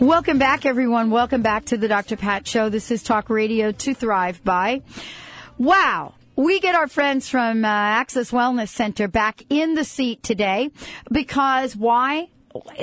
Welcome back, everyone. Welcome back to the Dr. Pat Show. This is Talk Radio to Thrive by. Wow. We get our friends from uh, Access Wellness Center back in the seat today because why?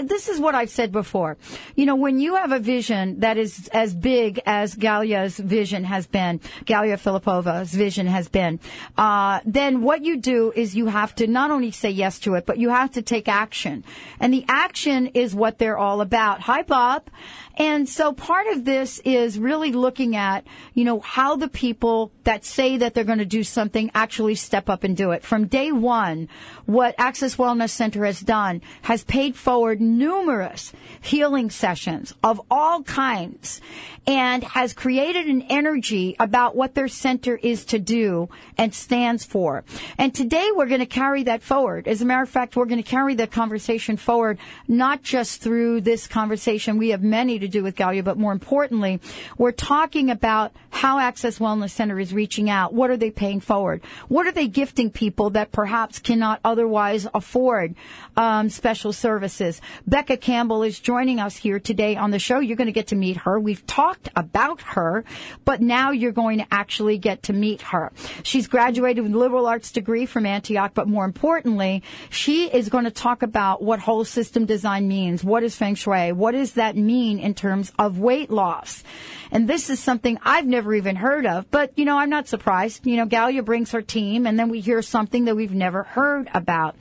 This is what I've said before. You know, when you have a vision that is as big as Galia's vision has been, Galia Filipova's vision has been, uh, then what you do is you have to not only say yes to it, but you have to take action. And the action is what they're all about. Hi, Bob. And so part of this is really looking at, you know, how the people that say that they're going to do something actually step up and do it. From day one, what Access Wellness Center has done has paid forward numerous healing sessions of all kinds and has created an energy about what their center is to do and stands for. And today we're going to carry that forward. As a matter of fact, we're going to carry the conversation forward, not just through this conversation. We have many to do with Galia, but more importantly, we're talking about how Access Wellness Center is reaching out. What are they paying forward? What are they gifting people that perhaps cannot otherwise afford um, special services? Becca Campbell is joining us here today on the show. You're going to get to meet her. We've talked about her, but now you're going to actually get to meet her. She's graduated with a liberal arts degree from Antioch, but more importantly, she is going to talk about what whole system design means. What is Feng Shui? What does that mean in terms of weight loss? And this is something I've never even heard of, but you know, I'm not surprised. You know, Galia brings her team and then we hear something that we've never heard about.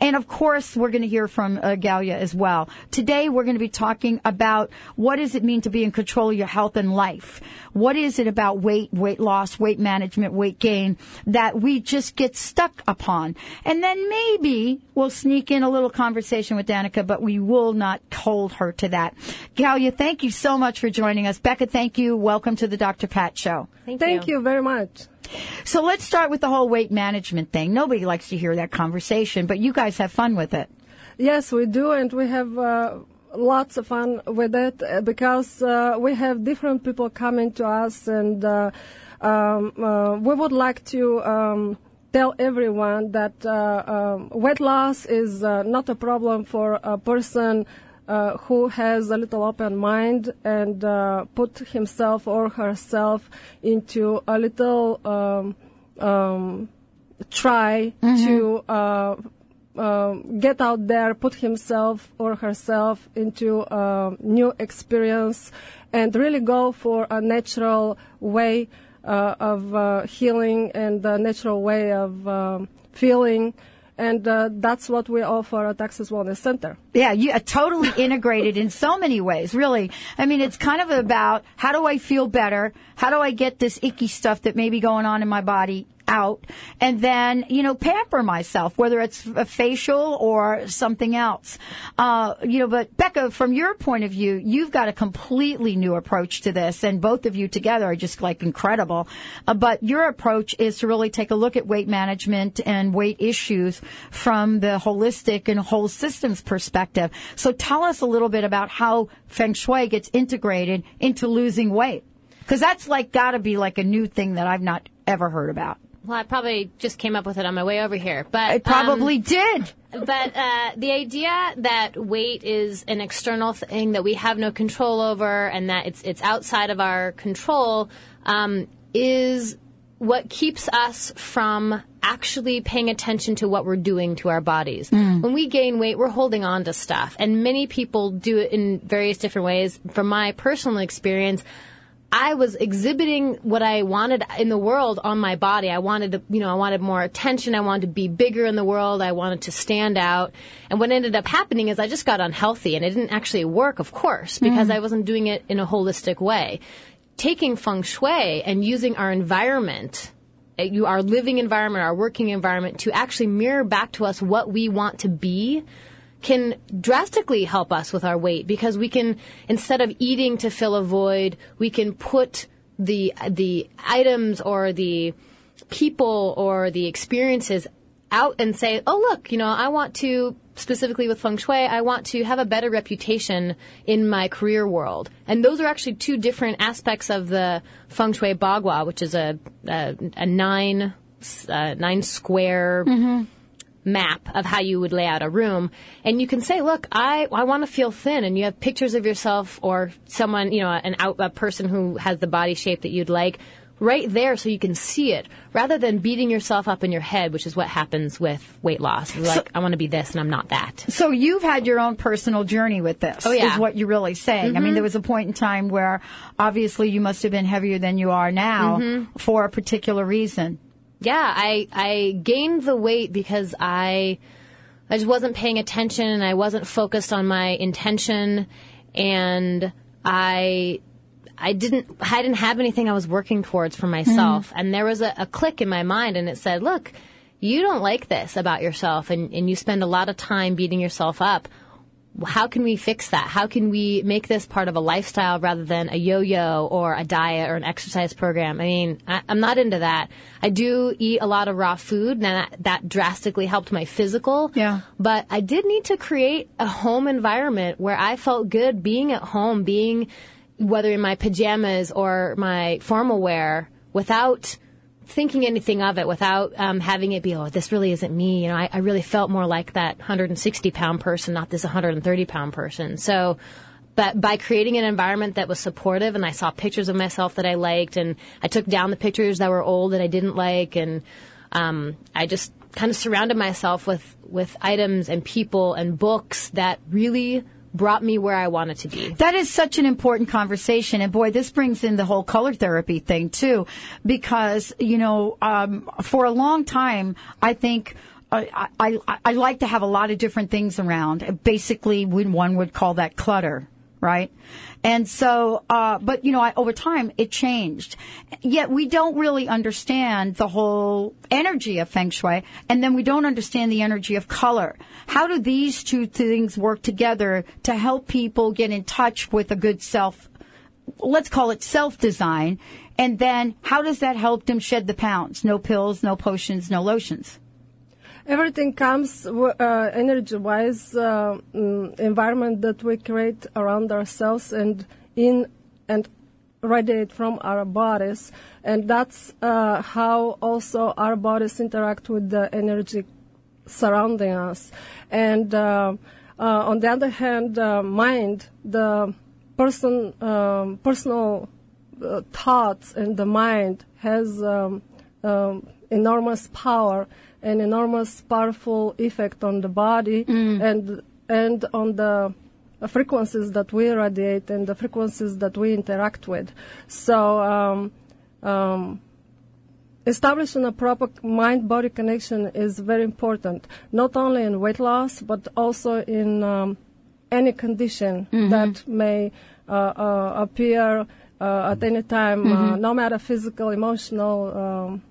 And of course, we're going to hear from uh, Galia as well. Today, we're going to be talking about what does it mean to be in control of your health and life? What is it about weight, weight loss, weight management, weight gain that we just get stuck upon? And then maybe we'll sneak in a little conversation with Danica, but we will not hold her to that. Galia, thank you so much for joining us. Becca, thank you. Welcome to the Dr. Pat Show. Thank, you. very much. So let's start with the whole weight management thing. Nobody likes to hear that conversation, but you guys have fun with it. Yes, we do, and we have uh, lots of fun with it uh, because uh, we have different people coming to us, and uh, um, uh, we would like to. Um, Tell everyone that uh, um, weight loss is uh, not a problem for a person uh, who has a little open mind and uh, put himself or herself into a little um, um, try to uh, um, get out there, put himself or herself into a new experience, and really go for a natural way uh, of uh, healing and a natural way of um, feeling. And uh, that's what we offer at Access Wellness Center. Yeah, you are totally integrated in so many ways, really. I mean, it's kind of about how do I feel better? How do I get this icky stuff that may be going on in my body out? And then, you know, pamper myself, whether it's a facial or something else. Uh, you know, but Becca, from your point of view, you've got a completely new approach to this, and both of you together are just like incredible. Uh, but your approach is to really take a look at weight management and weight issues from the holistic and whole systems perspective. So tell us a little bit about how Feng Shui gets integrated into losing weight. Because that's like got to be like a new thing that I've not ever heard about. Well, I probably just came up with it on my way over here, but I probably did. Um, but uh, the idea that weight is an external thing that we have no control over, and that it's it's outside of our control, um, is what keeps us from actually paying attention to what we're doing to our bodies. When we gain weight, we're holding on to stuff, and many people do it in various different ways. From my personal experience. I was exhibiting what I wanted in the world on my body. I wanted to, you know, I wanted more attention. I wanted to be bigger in the world. I wanted to stand out. And what ended up happening is I just got unhealthy and it didn't actually work, of course, because mm. I wasn't doing it in a holistic way. Taking feng shui and using our environment, eh, you, our living environment, our working environment to actually mirror back to us what we want to be can drastically help us with our weight because we can instead of eating to fill a void, we can put the the items or the people or the experiences out and say, "Oh, look, you know, I want to specifically with feng shui, I want to have a better reputation in my career world. And those are actually two different aspects of the feng shui bagua, which is a a, a nine uh, nine square map of how you would lay out a room and you can say look i i want to feel thin and you have pictures of yourself or someone you know an out a person who has the body shape that you'd like right there so you can see it rather than beating yourself up in your head which is what happens with weight loss It's like i want to be this and i'm not that So you've had your own personal journey with this. Oh, yeah. Is what you're really saying. I mean, mm-hmm. there was a point in time where obviously you must have been heavier than you are now mm-hmm. for a particular reason. Yeah, I I gained the weight because I I just wasn't paying attention and I wasn't focused on my intention. And I I didn't I didn't have anything I was working towards for myself. Hmm. And there was a, a click in my mind and it said, "Look, you don't like this about yourself. And, and you spend a lot of time beating yourself up. How can we fix that? How can we make this part of a lifestyle rather than a yo-yo or a diet or an exercise program? I mean, I, I'm not into that. I do eat a lot of raw food, and that, that drastically helped my physical. Yeah. But I did need to create a home environment where I felt good being at home, being whether in my pajamas or my formal wear without thinking anything of it without um, having it be, oh, this really isn't me. You know, I, I really felt more like that 160 pound person, not this 130 pound person. So, but by creating an environment that was supportive and I saw pictures of myself that I liked and I took down the pictures that were old that I didn't like and um, I just kind of surrounded myself with, with items and people and books that really brought me where I wanted to be. That is such an important conversation. And boy, this brings in the whole color therapy thing too, because, you know, um, for a long time, I think, I, I, I like to have a lot of different things around. Basically, when one would call that clutter, right? And so, uh, but you know, I, over time it changed. Yet we don't really understand the whole energy of feng shui, and then we don't understand the energy of color. How do these two things work together to help people get in touch with a good self? Let's call it self design. And then how does that help them shed the pounds? No pills, no potions, no lotions. Everything comes uh, energy-wise uh, mm, environment that we create around ourselves and in and radiate from our bodies, and that's uh, how also our bodies interact with the energy surrounding us. And uh, uh, on the other hand, uh, mind, the person, um, personal thoughts and the mind has um, um, enormous power and enormous powerful effect on the body and and on the frequencies that we radiate and the frequencies that we interact with. So um, um, establishing a proper mind-body connection is very important, not only in weight loss but also in um, any condition that may uh, uh, appear uh, at any time, uh, no matter physical, emotional, um,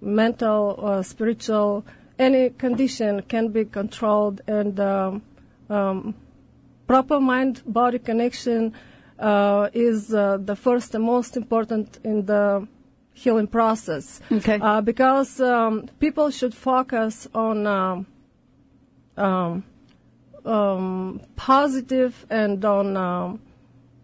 mental, uh, spiritual, any condition can be controlled and um, um, proper mind-body connection uh, is uh, the first and most important in the healing process. Okay. Uh, because um, people should focus on um, um, um, positive and on um,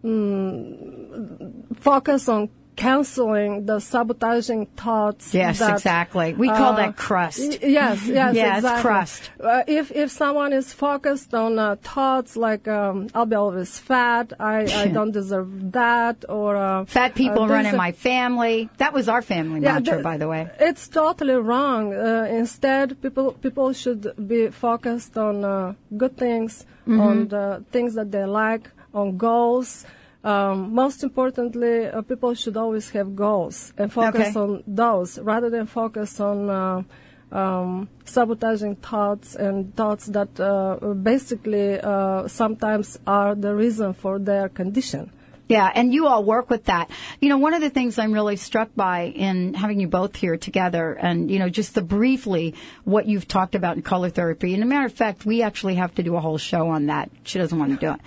mm, focus on canceling the sabotaging thoughts. Yes, that, exactly. We call uh, that crust. y- Yes, yes, Yeah, it's exactly. crust. Uh, if if someone is focused on uh, thoughts like um, I'll be always fat, I, I don't deserve that, or uh, Fat people uh, run in my family. That was our family Yeah, mantra, the- by the way. It's totally wrong. Uh, instead, people people should be focused on uh, good things, Mm-hmm. on the things that they like, on goals. Um, most importantly, uh, people should always have goals and focus Okay. on those rather than focus on uh, um, sabotaging thoughts and thoughts that uh, basically uh, sometimes are the reason for their condition. Yeah, and you all work with that. You know, one of the things I'm really struck by in having you both here together and, you know, just the briefly what you've talked about in color therapy. And a matter of fact, we actually have to do a whole show on that. She doesn't want to do it.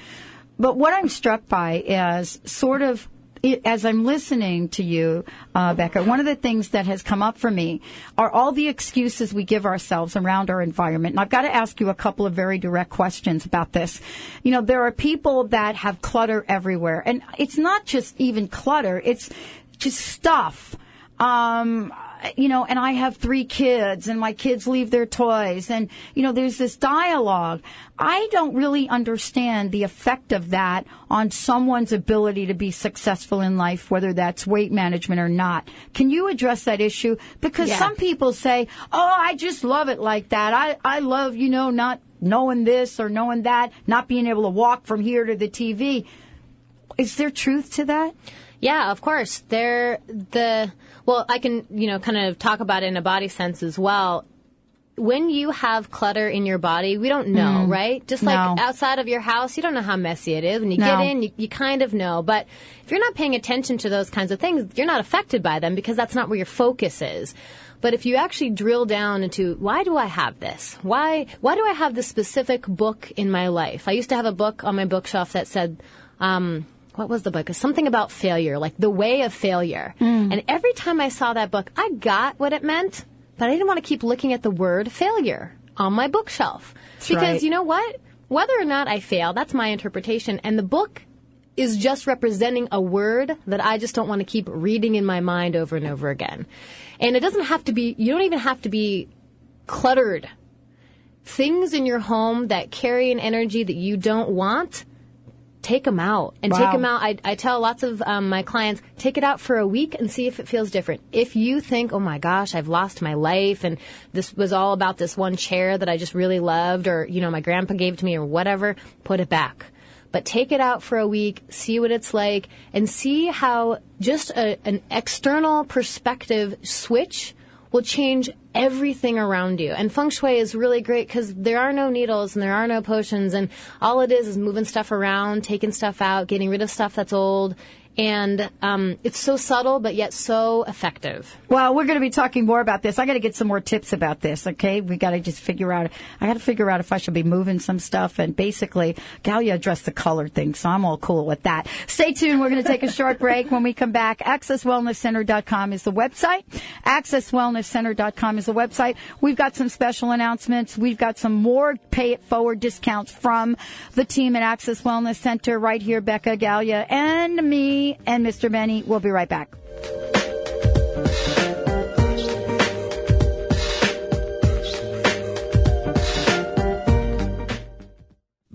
But what I'm struck by is sort of as I'm listening to you, uh, Becca, one of the things that has come up for me are all the excuses we give ourselves around our environment. And I've got to ask you a couple of very direct questions about this. You know, there are people that have clutter everywhere, and it's not just even clutter; it's just stuff. Um, you know, and I have three kids and my kids leave their toys and, you know, there's this dialogue. I don't really understand the effect of that on someone's ability to be successful in life, whether that's weight management or not. Can you address that issue? Because Yeah. some people say, oh, I just love it like that. I, I love, you know, not knowing this or knowing that, not being able to walk from here to the TV. Is there truth to that? Yeah, of course. They're the well, I can, you know, kind of talk about it in a body sense as well. When you have clutter in your body, we don't know, right? Just like Mm. No. outside of your house, you don't know how messy it is. When you No. get in, you, you kind of know. But if you're not paying attention to those kinds of things, you're not affected by them because that's not where your focus is. But if you actually drill down into why do I have this? Why why do I have this specific book in my life? I used to have a book on my bookshelf that said, um, what was the book? Something about failure, like the way of failure. Mm. And every time I saw that book, I got what it meant, but I didn't want to keep looking at the word failure on my bookshelf. because right. you know what? Whether or not I fail, that's my interpretation. And the book is just representing a word that I just don't want to keep reading in my mind over and over again. And it doesn't have to be, you don't even have to be cluttered. Things in your home that carry an energy that you don't want, take them out and take them out. I, I tell lots of um, my clients, take it out for a week and see if it feels different. If you think, oh my gosh, I've lost my life and this was all about this one chair that I just really loved or, you know, my grandpa gave to me or whatever, put it back. But take it out for a week, see what it's like, and see how just a, an external perspective switch will change everything around you. And feng shui is really great because there are no needles and there are no potions, and all it is is moving stuff around, taking stuff out, getting rid of stuff that's old. And um, it's so subtle, but yet so effective. Well, we're going to be talking more about this. I got to get some more tips about this. Okay, we got to just figure out. I got to figure out if I should be moving some stuff. And basically, Galia addressed the color thing, so I'm all cool with that. Stay tuned. We're going to take a short break. When we come back, accesswellnesscenter.com is the website. Accesswellnesscenter.com is the website. We've got some special announcements. We've got some more pay it forward discounts from the team at Access Wellness Center right here, Becca, Galia, and me and Mr. Benny. We'll be right back.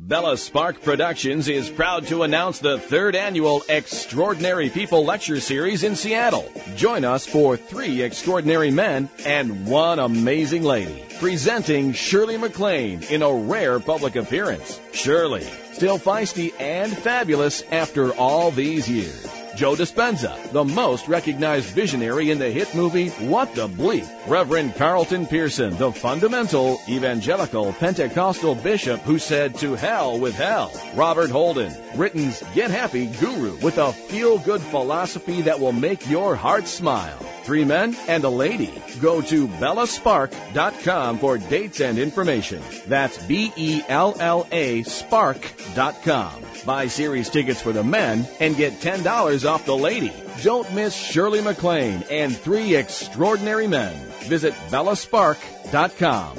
Bella Spark Productions is proud to announce the third annual Extraordinary People Lecture Series in Seattle. Join us for three extraordinary men and one amazing lady. Presenting Shirley MacLaine in a rare public appearance. Shirley, still feisty and fabulous after all these years. Joe Dispenza, the most recognized visionary in the hit movie What the Bleep. Reverend Carlton Pearson, the fundamental evangelical Pentecostal bishop who said to hell with hell. Robert Holden, Britain's Get Happy guru with a feel good philosophy that will make your heart smile. Three men and a lady. Go to bellaspark.com for dates and information. That's B E L L A spark.com. Buy series tickets for the men and get $10 off the lady. Don't miss Shirley MacLaine and three extraordinary men. Visit bellaspark.com.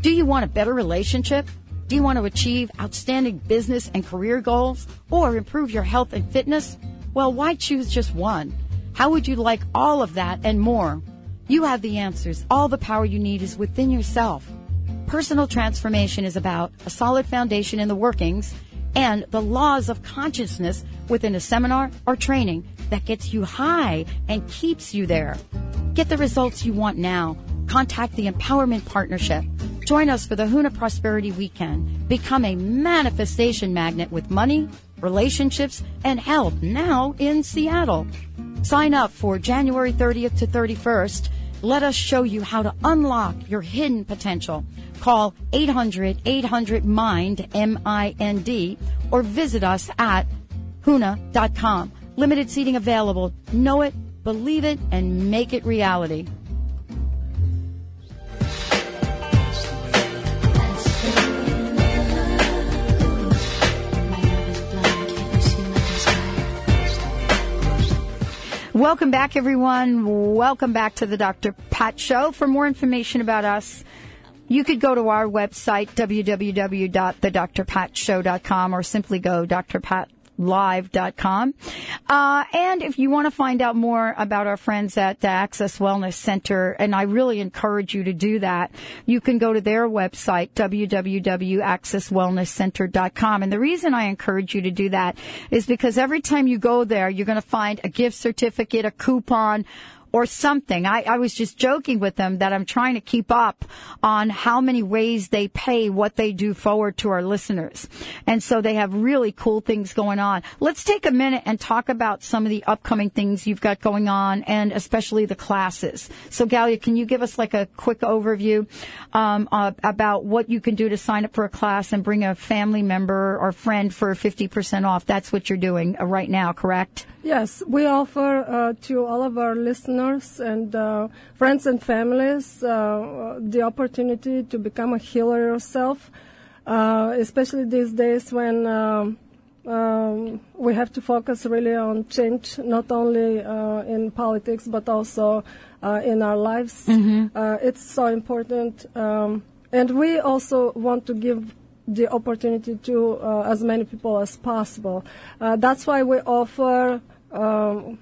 Do you want a better relationship? Do you want to achieve outstanding business and career goals or improve your health and fitness? Well, why choose just one? How would you like all of that and more? You have the answers. All the power you need is within yourself. Personal transformation is about a solid foundation in the workings and the laws of consciousness within a seminar or training that gets you high and keeps you there. Get the results you want now. Contact the Empowerment Partnership. Join us for the Huna Prosperity Weekend. Become a manifestation magnet with money, relationships, and health now in Seattle. Sign up for January 30th to 31st. Let us show you how to unlock your hidden potential. Call 800 800 MIND, M I N D, or visit us at huna.com. Limited seating available. Know it, believe it, and make it reality. Welcome back, everyone. Welcome back to the Dr. Pat Show. For more information about us, you could go to our website, www.thedrpatshow.com, or simply go drpatlive.com. Uh, and if you want to find out more about our friends at the Access Wellness Center, and I really encourage you to do that, you can go to their website, www.accesswellnesscenter.com. And the reason I encourage you to do that is because every time you go there, you're going to find a gift certificate, a coupon, or something. I, I was just joking with them that I'm trying to keep up on how many ways they pay what they do forward to our listeners. And so they have really cool things going on. Let's take a minute and talk about some of the upcoming things you've got going on and especially the classes. So Galia, can you give us like a quick overview um, uh, about what you can do to sign up for a class and bring a family member or friend for 50% off? That's what you're doing uh, right now, correct? Yes, we offer uh, to all of our listeners and uh, friends and families uh, the opportunity to become a healer yourself, uh, especially these days when um, um, we have to focus really on change, not only uh, in politics but also uh, in our lives. Uh, it's so important. Um, and we also want to give the opportunity to uh, as many people as possible. Uh, that's why we offer um,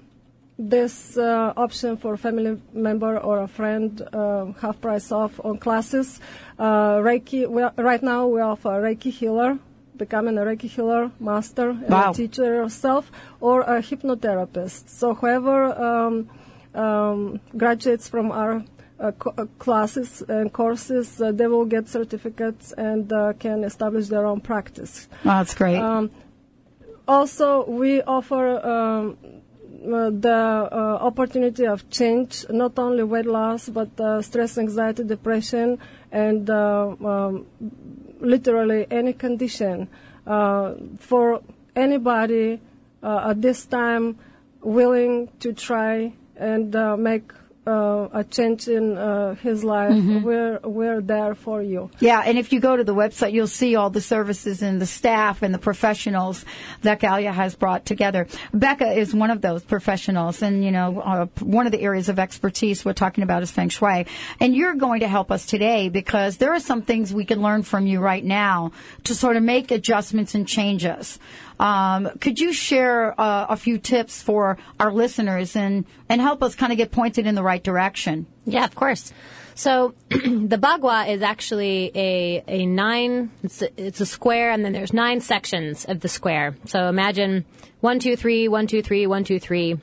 this uh, option for a family member or a friend, uh, half price off on classes. Uh, Reiki, we, right now we offer Reiki healer, becoming a Reiki healer master and Wow. a teacher yourself, or a hypnotherapist. So whoever um, um, graduates from our uh, co- uh, classes and courses, uh, they will get certificates and uh, can establish their own practice. Oh, that's great. Um, also, we offer um, uh, the uh, opportunity of change, not only weight loss, but uh, stress, anxiety, depression, and uh, um, literally any condition. Uh, for anybody uh, at this time willing to try and make uh, a change in uh, his life, we're, we're there for you. Yeah, and if you go to the website, you'll see all the services and the staff and the professionals that Galia has brought together. Becca is one of those professionals, and you know, uh, one of the areas of expertise we're talking about is feng shui. And you're going to help us today because there are some things we can learn from you right now to sort of make adjustments and changes. Um, could you share uh, a few tips for our listeners and and help us kind of get pointed in the right direction? Yeah, of course. So the bagua is actually a, a nine, it's a, it's a square, and then there's nine sections of the square. So imagine one, two, three, one, two, three, one, two, three.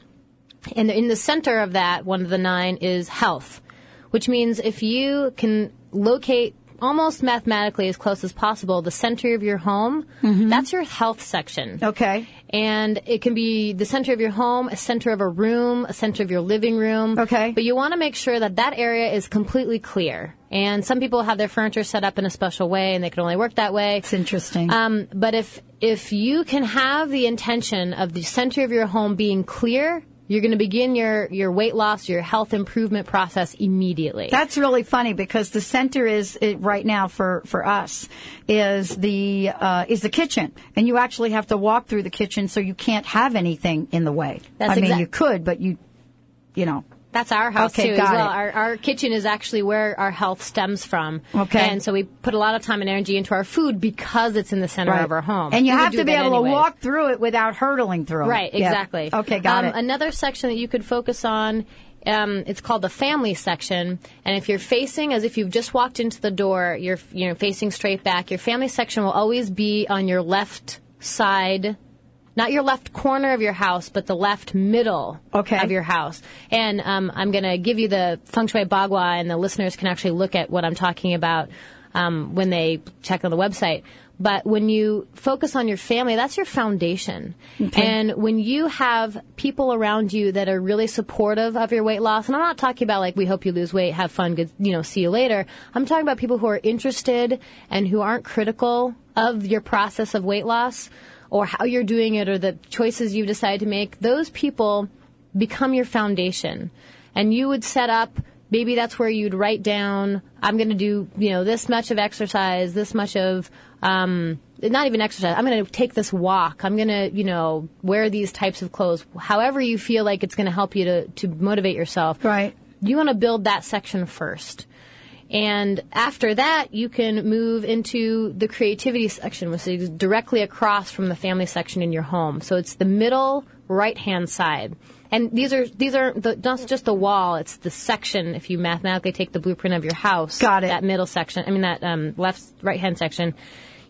And in the center of that, one of the nine is health, which means if you can locate almost mathematically as close as possible the center of your home, that's your health section. Okay. And it can be the center of your home, a center of a room, a center of your living room. Okay. But you want to make sure that that area is completely clear. And some people have their furniture set up in a special way and they can only work that way. It's interesting. Um, but if if you can have the intention of the center of your home being clear, you're going to begin your, your weight loss, your health improvement process immediately. That's really funny because the center is it, right now for for us is the uh, is the kitchen, and you actually have to walk through the kitchen, so you can't have anything in the way. That's I mean, exact- you could, but you, you know, That's our house Okay, too got as well. it. Our, our kitchen is actually where our health stems from. Okay. And so we put a lot of time and energy into our food because it's in the center of our home. And you We have to be able anyways. to walk through it without hurtling through it. Right, Yeah. exactly. Okay, got um, it. Another section that you could focus on, um, it's called the family section. And if you're facing as if you've just walked into the door, you're you know facing straight back. Your family section will always be on your left side. Not your left corner of your house, but the left middle Okay. of your house. And um, I'm going to give you the feng shui bagua, and the listeners can actually look at what I'm talking about um, when they check on the website. But when you focus on your family, that's your foundation. And when you have people around you that are really supportive of your weight loss, and I'm not talking about like we hope you lose weight, have fun, good, you know, see you later. I'm talking about people who are interested and who aren't critical of your process of weight loss or how you're doing it or the choices you've decided to make. Those people become your foundation. And you would set up, maybe that's where you'd write down, I'm going to do, you know, this much of exercise, this much of, um, not even exercise. I'm going to take this walk. I'm going to, you know, wear these types of clothes. However you feel like it's going to help you to, to motivate yourself. Right. You want to build that section first. And after that, you can move into the creativity section, which is directly across from the family section in your home. So it's the middle right hand side. And these are these are the, not just the wall; it's the section. If you mathematically take the blueprint of your house, Got it. That middle section. I mean that um, left right hand section.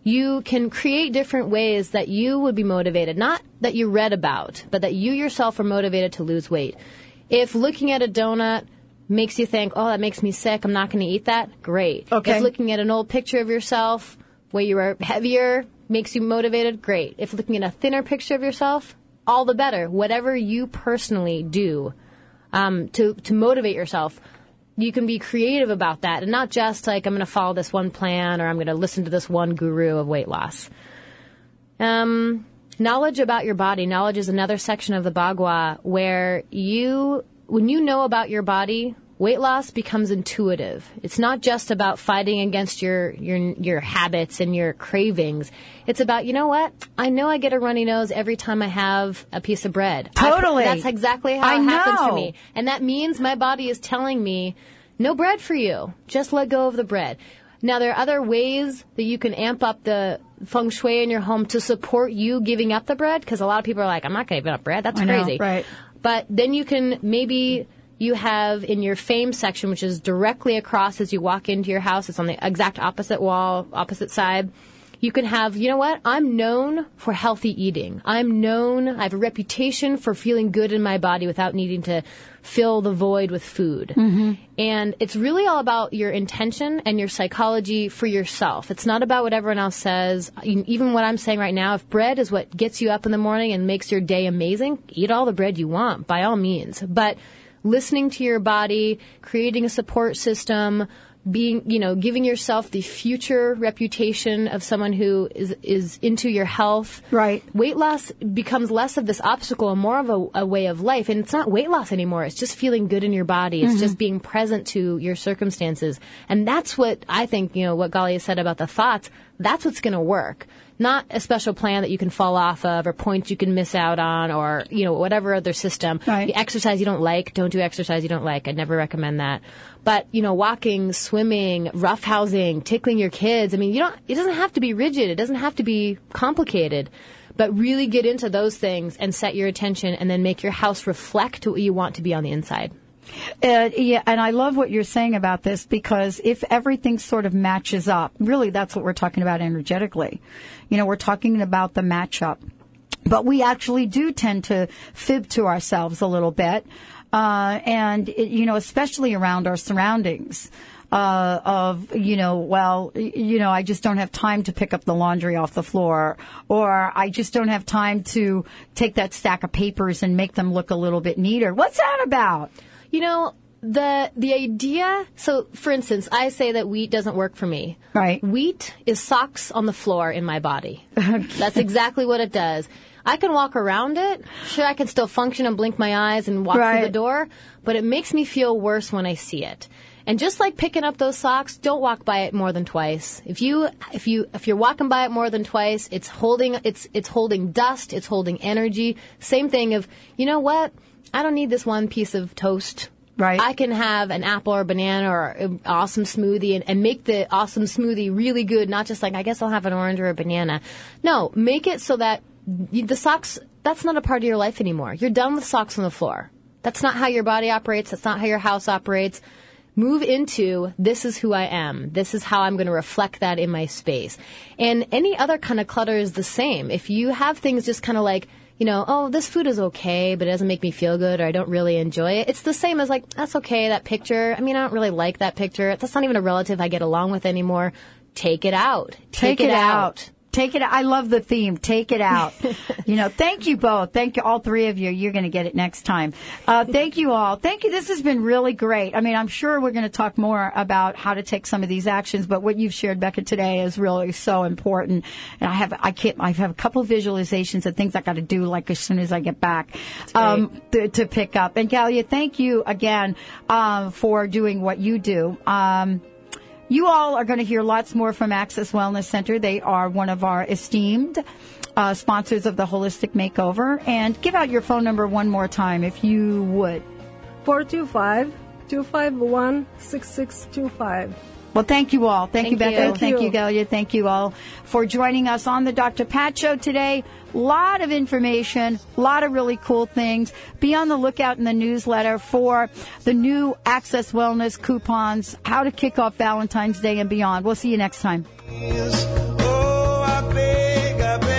You can create different ways that you would be motivated, not that you read about, but that you yourself are motivated to lose weight. If looking at a donut makes you think, oh, that makes me sick, I'm not going to eat that, great. Okay. If looking at an old picture of yourself where you are heavier makes you motivated, great. If looking at a thinner picture of yourself, all the better. Whatever you personally do um, to, to motivate yourself, you can be creative about that and not just like, I'm going to follow this one plan or I'm going to listen to this one guru of weight loss. Um, knowledge about your body. Knowledge is another section of the Bagua where you, when you know about your body, weight loss becomes intuitive. It's not just about fighting against your, your, your habits and your cravings. It's about, you know what? I know I get a runny nose every time I have a piece of bread. I- Totally. that's exactly how I it happens know. to me. And that means my body is telling me, no bread for you. Just let go of the bread. Now, there are other ways that you can amp up the feng shui in your home to support you giving up the bread, because a lot of people are like, I'm not going to give up bread. That's I know, crazy. right. But then you can maybe you have in your fame section, which is directly across as you walk into your house. It's on the exact opposite wall, opposite side. You can have, you know what? I'm known for healthy eating. I'm known, I have a reputation for feeling good in my body without needing to fill the void with food. Mm-hmm. And it's really all about your intention and your psychology for yourself. It's not about what everyone else says. Even what I'm saying right now, if bread is what gets you up in the morning and makes your day amazing, eat all the bread you want, by all means. But listening to your body, creating a support system, being, you know, giving yourself the future reputation of someone who is, is into your health. Right. Weight loss becomes less of this obstacle and more of a, a way of life. And it's not weight loss anymore. It's just feeling good in your body. It's mm-hmm. just being present to your circumstances. And that's what I think, you know, what Galia said about the thoughts, that's what's going to work. Not a special plan that you can fall off of or points you can miss out on or, you know, whatever other system. Right. The exercise you don't like, don't do exercise you don't like. I'd never recommend that. But, you know, walking, swimming, roughhousing, tickling your kids. I mean, you don't, it doesn't have to be rigid. It doesn't have to be complicated. But really get into those things and set your attention and then make your house reflect what you want to be on the inside. Uh, yeah, and I love what you're saying about this because if everything sort of matches up, really that's what we're talking about energetically. You know, we're talking about the matchup. But we actually do tend to fib to ourselves a little bit. Uh, and, it, you know, especially around our surroundings. Uh, of, you know, well, you know, I just don't have time to pick up the laundry off the floor, or I just don't have time to take that stack of papers and make them look a little bit neater. What's that about? You know, the the idea so for instance, I say that wheat doesn't work for me. Right. Wheat is socks on the floor in my body. That's exactly what it does. I can walk around it. Sure I can still function and blink my eyes and walk Right. through the door, but it makes me feel worse when I see it. And just like picking up those socks, don't walk by it more than twice. If you if you if you're walking by it more than twice, it's holding it's it's holding dust, it's holding energy. Same thing of, you know what? I don't need this one piece of toast. Right. I can have an apple or banana or an awesome smoothie and, and make the awesome smoothie really good, not just like, I guess I'll have an orange or a banana. No, make it so that you, the socks, that's not a part of your life anymore. You're done with socks on the floor. That's not how your body operates. That's not how your house operates. Move into this is who I am. This is how I'm going to reflect that in my space. And any other kind of clutter is the same. If you have things just kind of like, you know, oh, this food is okay, but it doesn't make me feel good or I don't really enjoy it. It's the same as like, that's okay, that picture. I mean, I don't really like that picture. That's not even a relative I get along with anymore. Take it out. Take, it, out. Take it. I love the theme. Take it out. you know, thank you both. Thank you, all three of you. You're going to get it next time. Uh, thank you all. Thank you. This has been really great. I mean, I'm sure we're going to talk more about how to take some of these actions, but what you've shared, Becca, today is really so important. And I have, I can't, I have a couple of visualizations of things I got to do like as soon as I get back, um, to, to pick up. And Galia, thank you again, um, for doing what you do. Um, you all are going to hear lots more from Access Wellness Center. They are one of our esteemed uh, sponsors of the Holistic Makeover. And give out your phone number one more time if you would. 425 251 6625. Well, thank you all. Thank, thank you, Beth. Thank, thank you, Galia. Thank you all for joining us on the Dr. Pat Show today. A lot of information, a lot of really cool things. Be on the lookout in the newsletter for the new Access Wellness coupons, how to kick off Valentine's Day and beyond. We'll see you next time. Oh, I beg, I beg